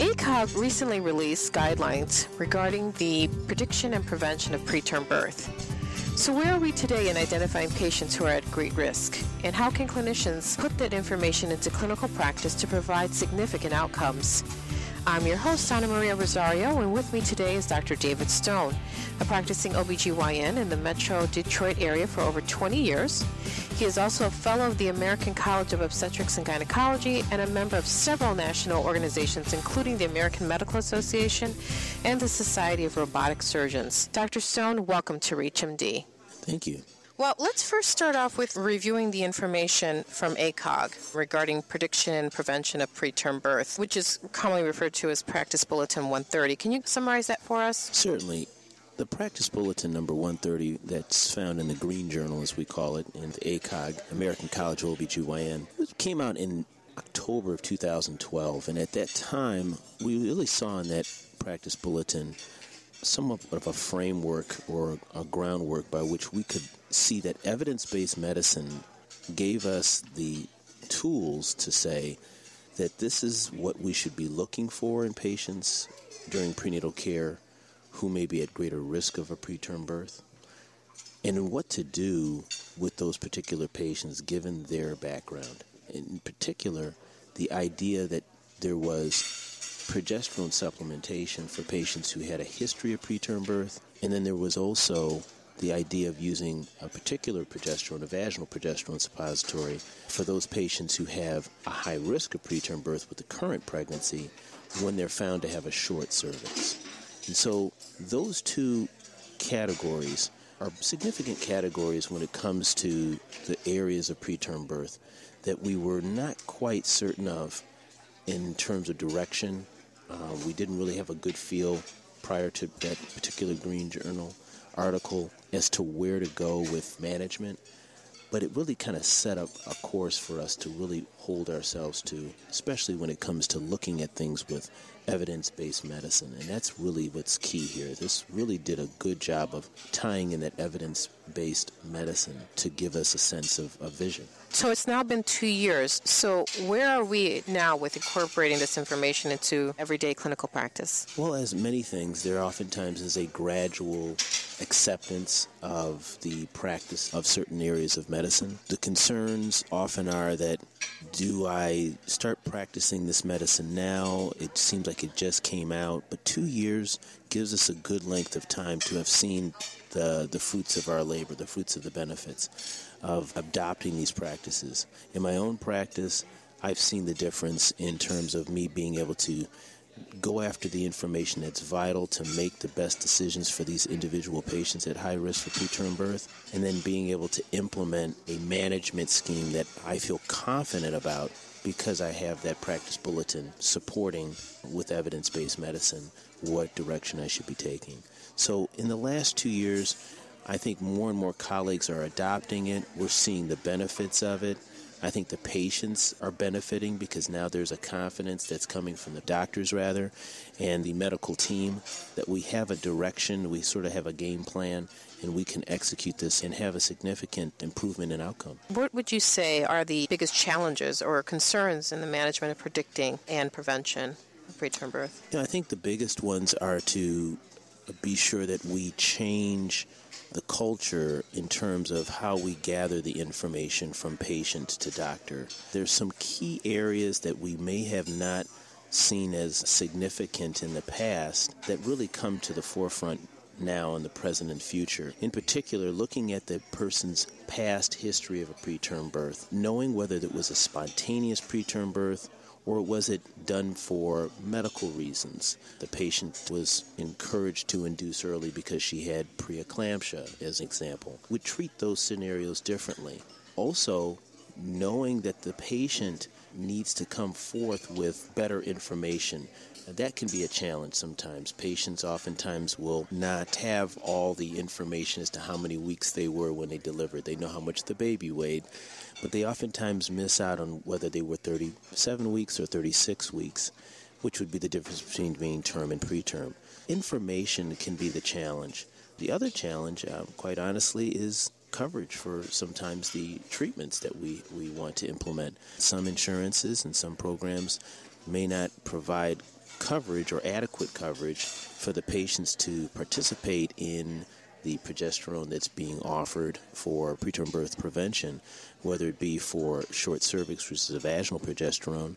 ACOG recently released guidelines regarding the prediction and prevention of preterm birth. So, where are we today in identifying patients who are at great risk? And how can clinicians put that information into clinical practice to provide significant outcomes? I'm your host, Ana Maria Rosario, and with me today is Dr. David Stone, a practicing OBGYN in the metro Detroit area for over 20 years. He is also a fellow of the American College of Obstetrics and Gynecology and a member of several national organizations, including the American Medical Association and the Society of Robotic Surgeons. Dr. Stone, welcome to ReachMD. Thank you. Well, let's first start off with reviewing the information from ACOG regarding prediction and prevention of preterm birth, which is commonly referred to as Practice Bulletin 130. Can you summarize that for us? Certainly. The Practice Bulletin number 130, that's found in the Green Journal, as we call it, in the ACOG, American College of OBGYN, came out in October of 2012. And at that time, we really saw in that Practice Bulletin somewhat of a framework or a groundwork by which we could see that evidence based medicine gave us the tools to say that this is what we should be looking for in patients during prenatal care who may be at greater risk of a preterm birth, and what to do with those particular patients given their background. In particular, the idea that there was progesterone supplementation for patients who had a history of preterm birth, and then there was also the idea of using a particular progesterone, a vaginal progesterone suppository, for those patients who have a high risk of preterm birth with the current pregnancy when they're found to have a short cervix. And so those two categories are significant categories when it comes to the areas of preterm birth that we were not quite certain of in terms of direction uh, we didn't really have a good feel prior to that particular Green Journal article as to where to go with management. But it really kind of set up a course for us to really hold ourselves to, especially when it comes to looking at things with evidence based medicine. And that's really what's key here. This really did a good job of tying in that evidence based medicine to give us a sense of, of vision. So it's now been two years. So where are we now with incorporating this information into everyday clinical practice? Well, as many things, there oftentimes is a gradual acceptance of the practice of certain areas of medicine. The concerns often are that do I start practicing this medicine now? It seems like it just came out, but two years gives us a good length of time to have seen the, the fruits of our labor, the fruits of the benefits of adopting these practices. In my own practice, I've seen the difference in terms of me being able to go after the information that's vital to make the best decisions for these individual patients at high risk for preterm birth, and then being able to implement a management scheme that I feel confident about because I have that practice bulletin supporting with evidence based medicine what direction I should be taking. So, in the last two years, I think more and more colleagues are adopting it. We're seeing the benefits of it. I think the patients are benefiting because now there's a confidence that's coming from the doctors, rather, and the medical team that we have a direction, we sort of have a game plan, and we can execute this and have a significant improvement in outcome. What would you say are the biggest challenges or concerns in the management of predicting and prevention of preterm birth? Yeah, I think the biggest ones are to be sure that we change the culture in terms of how we gather the information from patient to doctor. There's some key areas that we may have not seen as significant in the past that really come to the forefront now in the present and future. In particular, looking at the person's past history of a preterm birth, knowing whether it was a spontaneous preterm birth or was it done for medical reasons? The patient was encouraged to induce early because she had preeclampsia, as an example. We treat those scenarios differently. Also, knowing that the patient needs to come forth with better information that can be a challenge sometimes. Patients oftentimes will not have all the information as to how many weeks they were when they delivered. They know how much the baby weighed, but they oftentimes miss out on whether they were 37 weeks or 36 weeks, which would be the difference between being term and preterm. Information can be the challenge. The other challenge, uh, quite honestly, is coverage for sometimes the treatments that we, we want to implement. Some insurances and some programs may not provide coverage or adequate coverage for the patients to participate in the progesterone that's being offered for preterm birth prevention, whether it be for short cervix, which is a vaginal progesterone,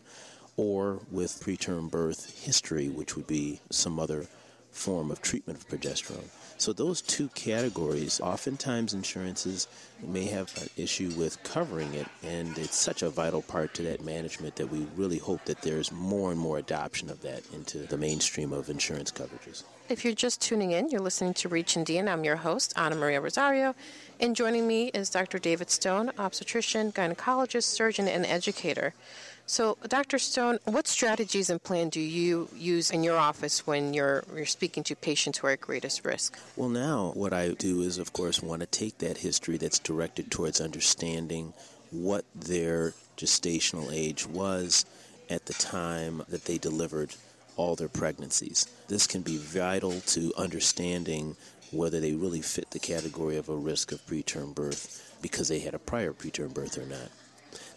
or with preterm birth history, which would be some other form of treatment of progesterone. So those two categories, oftentimes insurances may have an issue with covering it, and it's such a vital part to that management that we really hope that there's more and more adoption of that into the mainstream of insurance coverages. If you're just tuning in, you're listening to ReachMD. I'm your host, Ana Maria Rosario, and joining me is Dr. David Stone, obstetrician, gynecologist, surgeon, and educator. So, Dr. Stone, what strategies and plan do you use in your office when you're, you're speaking to patients who are at greatest risk? Well, now what I do is, of course, want to take that history that's directed towards understanding what their gestational age was at the time that they delivered all their pregnancies. This can be vital to understanding whether they really fit the category of a risk of preterm birth because they had a prior preterm birth or not.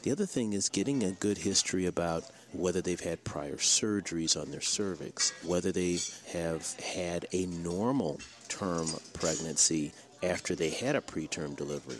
The other thing is getting a good history about whether they've had prior surgeries on their cervix, whether they have had a normal term pregnancy after they had a preterm delivery.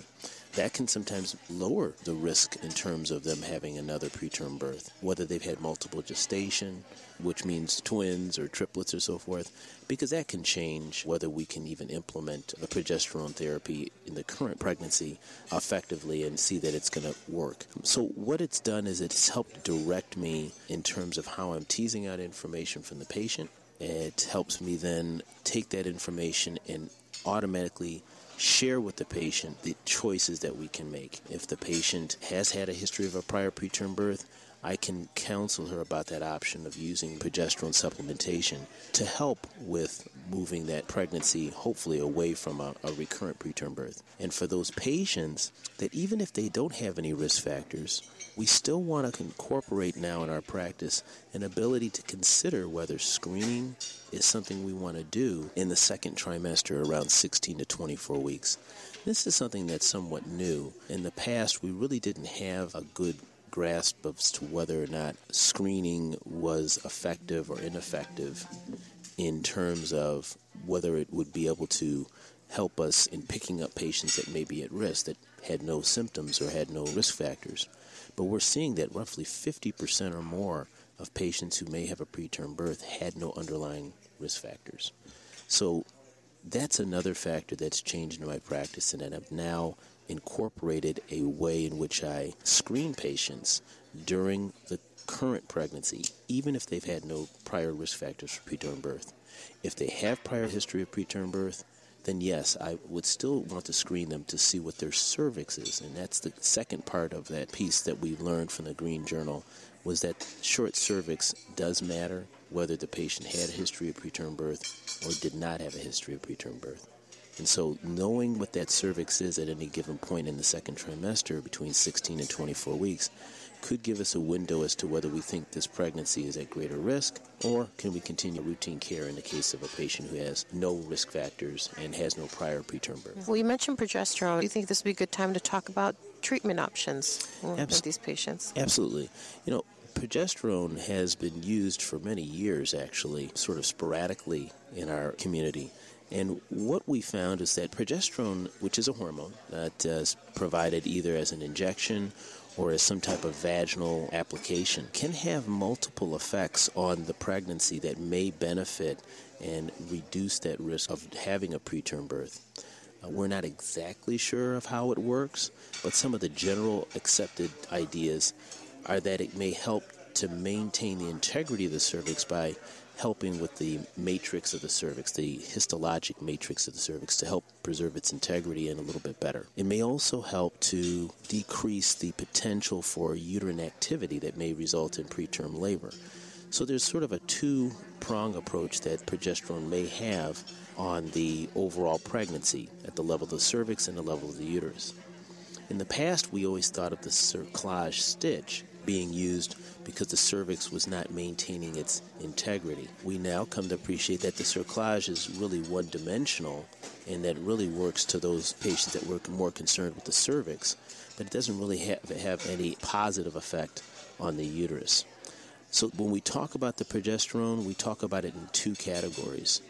That can sometimes lower the risk in terms of them having another preterm birth, whether they've had multiple gestation, which means twins or triplets or so forth, because that can change whether we can even implement the progesterone therapy in the current pregnancy effectively and see that it's going to work. So, what it's done is it's helped direct me in terms of how I'm teasing out information from the patient. It helps me then take that information and automatically share with the patient the choices that we can make. If the patient has had a history of a prior preterm birth, I can counsel her about that option of using progesterone supplementation to help with moving that pregnancy hopefully away from a, a, recurrent preterm birth. And for those patients that even if they don't have any risk factors, we still want to incorporate now in our practice an ability to consider whether screening is something we want to do in the second trimester around 16 to 24 weeks. This is something that's somewhat new. In the past, we really didn't have a good grasp as to whether or not screening was effective or ineffective in terms of whether it would be able to help us in picking up patients that may be at risk that had no symptoms or had no risk factors. But we're seeing that roughly 50% or more of patients who may have a preterm birth had no underlying risk factors. So that's another factor that's changed in my practice, and I've now incorporated a way in which I screen patients during the current pregnancy, even if they've had no prior risk factors for preterm birth. If they have prior history of preterm birth, then yes, I would still want to screen them to see what their cervix is. And that's the second part of that piece that we learned from the Green Journal was that short cervix does matter whether the patient had a history of preterm birth or did not have a history of preterm birth. And so, knowing what that cervix is at any given point in the second trimester, between 16 and 24 weeks, could give us a window as to whether we think this pregnancy is at greater risk or can we continue routine care in the case of a patient who has no risk factors and has no prior preterm birth. Well, you mentioned progesterone. Do you think this would be a good time to talk about treatment options Abs- these patients? Absolutely. You know, progesterone has been used for many years, actually, sort of sporadically in our community. And what we found is that progesterone, which is a hormone that is provided either as an injection or as some type of vaginal application, can have multiple effects on the pregnancy that may benefit and reduce that risk of having a preterm birth. Uh, we're not exactly sure of how it works, but some of the general accepted ideas are that it may help to maintain the integrity of the cervix by helping with the matrix of the cervix, the histologic matrix of the cervix, to help preserve its integrity and a little bit better. It may also help to decrease the potential for uterine activity that may result in preterm labor. So there's sort of a two prong approach that progesterone may have on the overall pregnancy at the level of the cervix and the level of the uterus. In the past, we always thought of the cerclage stitch being used because the cervix was not maintaining its integrity. We now come to appreciate that the cerclage is really one dimensional and that really works to those patients that were more concerned with the cervix, but it doesn't really have, have any positive effect on the uterus. So when we talk about the progesterone, we talk about it in two categories.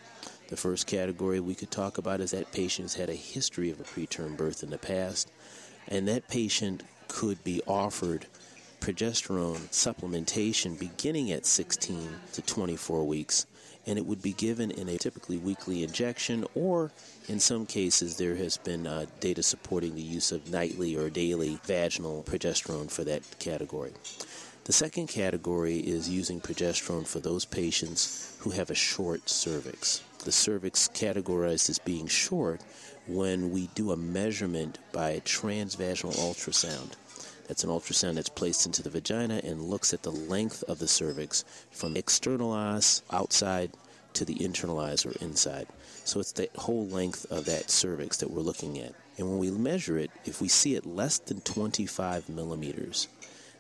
The first category we could talk about is that patient's had a history of a preterm birth in the past, and that patient could be offered progesterone supplementation beginning at 16 to 24 weeks, and it would be given in a typically weekly injection, or in some cases, there has been uh, data supporting the use of nightly or daily vaginal progesterone for that category. The second category is using progesterone for those patients who have a short cervix the cervix categorized as being short when we do a measurement by transvaginal ultrasound. That's an ultrasound that's placed into the vagina and looks at the length of the cervix from external os outside to the internal eyes or inside. So it's the whole length of that cervix that we're looking at. And when we measure it, if we see it less than 25 millimeters,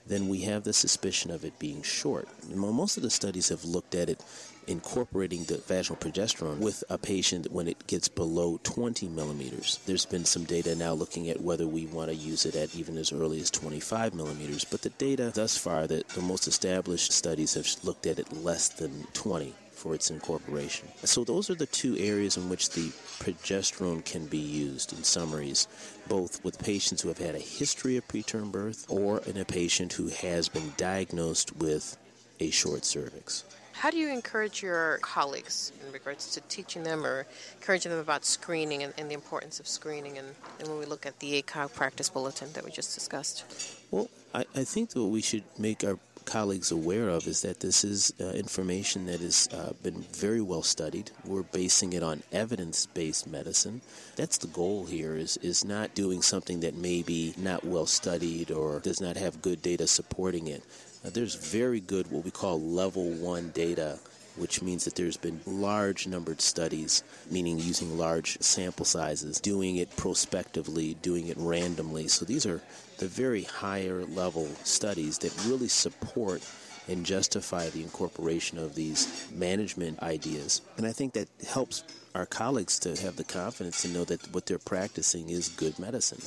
then we have the suspicion of it being short. Most of the studies have looked at it incorporating the vaginal progesterone with a patient when it gets below 20 millimeters. There's been some data now looking at whether we want to use it at even as early as 25 millimeters, but the data thus far, that the most established studies have looked at it less than 20 for its incorporation. So those are the two areas in which the progesterone can be used in summaries, both with patients who have had a history of preterm birth or in a patient who has been diagnosed with a short cervix. How do you encourage your colleagues in regards to teaching them or encouraging them about screening and, and the importance of screening and, and, when we look at the ACOG practice bulletin that we just discussed? Well, I, I think that what we should make our colleagues aware of is that this is uh, information that has uh, been very well studied. We're basing it on evidence-based medicine. That's the goal here is is not doing something that may be not well studied or does not have good data supporting it. Uh, there's very good, what we call level one data, which means that there's been large numbered studies, meaning using large sample sizes, doing it prospectively, doing it randomly. So these are the very higher level studies that really support and justify the incorporation of these management ideas. And I think that helps our colleagues to have the confidence to know that what they're practicing is good medicine.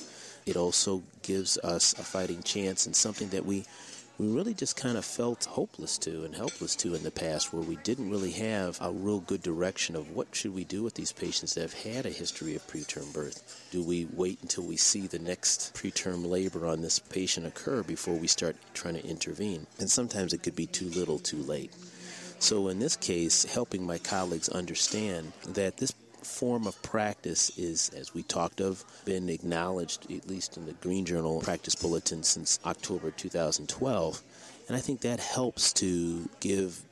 It also gives us a fighting chance and something that we we really just kind of felt hopeless to and helpless to in the past where we didn't really have a real good direction of what should we do with these patients that have had a history of preterm birth. Do we wait until we see the next preterm labor on this patient occur before we start trying to intervene? And sometimes it could be too little too late. So in this case, helping my colleagues understand that this form of practice is, as we talked of, been acknowledged, at least in the Green Journal Practice Bulletin, since October 2012. And I think that helps to give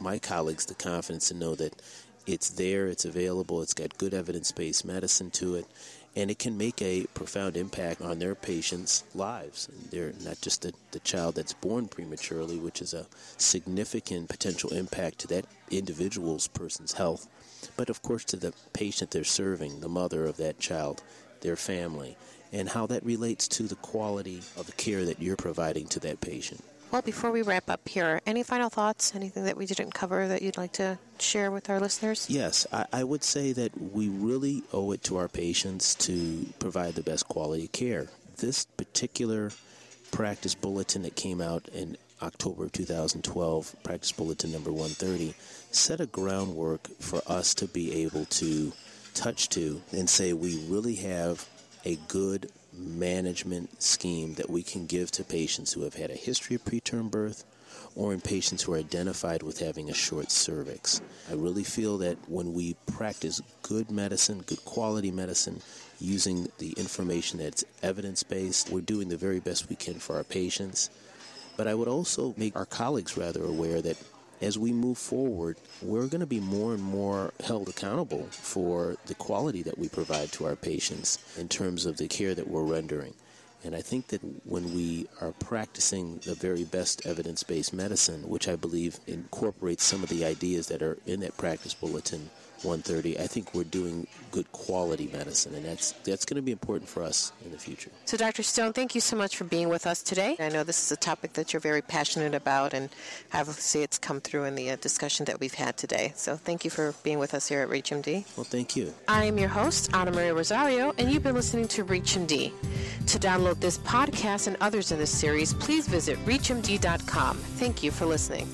my colleagues the confidence to know that it's there, it's available, it's got good evidence based medicine to it, and it can make a profound impact on their patients' lives. they're not just the, the child that's born prematurely, which is a significant potential impact to that individual's person's health, but of course to the patient they're serving, the mother of that child, their family, and how that relates to the quality of the care that you're providing to that patient. Well, before we wrap up here, any final thoughts? Anything that we didn't cover that you'd like to share with our listeners? Yes, I, I, would say that we really owe it to our patients to provide the best quality care. This particular practice bulletin that came out in October of 2012, practice bulletin number 130, set a groundwork for us to be able to touch to and say we really have a good management scheme that we can give to patients who have had a history of preterm birth or in patients who are identified with having a short cervix. I really feel that when we practice good medicine, good quality medicine, using the information that's evidence based, we're doing the very best we can for our patients. But I would also make our colleagues rather aware that as we move forward, we're going to be more and more held accountable for the quality that we provide to our patients in terms of the care that we're rendering. And I think that when we are practicing the very best evidence based medicine, which I believe incorporates some of the ideas that are in that practice bulletin 130, I think we're doing good quality medicine, and that's that's going to be important for us in the future. So, Dr. Stone, thank you so much for being with us today. I know this is a topic that you're very passionate about, and obviously it's come through in the uh, discussion that we've had today. So, thank you for being with us here at ReachMD. Well, thank you. I am your host, Ana Maria Rosario, and you've been listening to ReachMD. To download this podcast and others in this series, please visit ReachMD.com. Thank you for listening.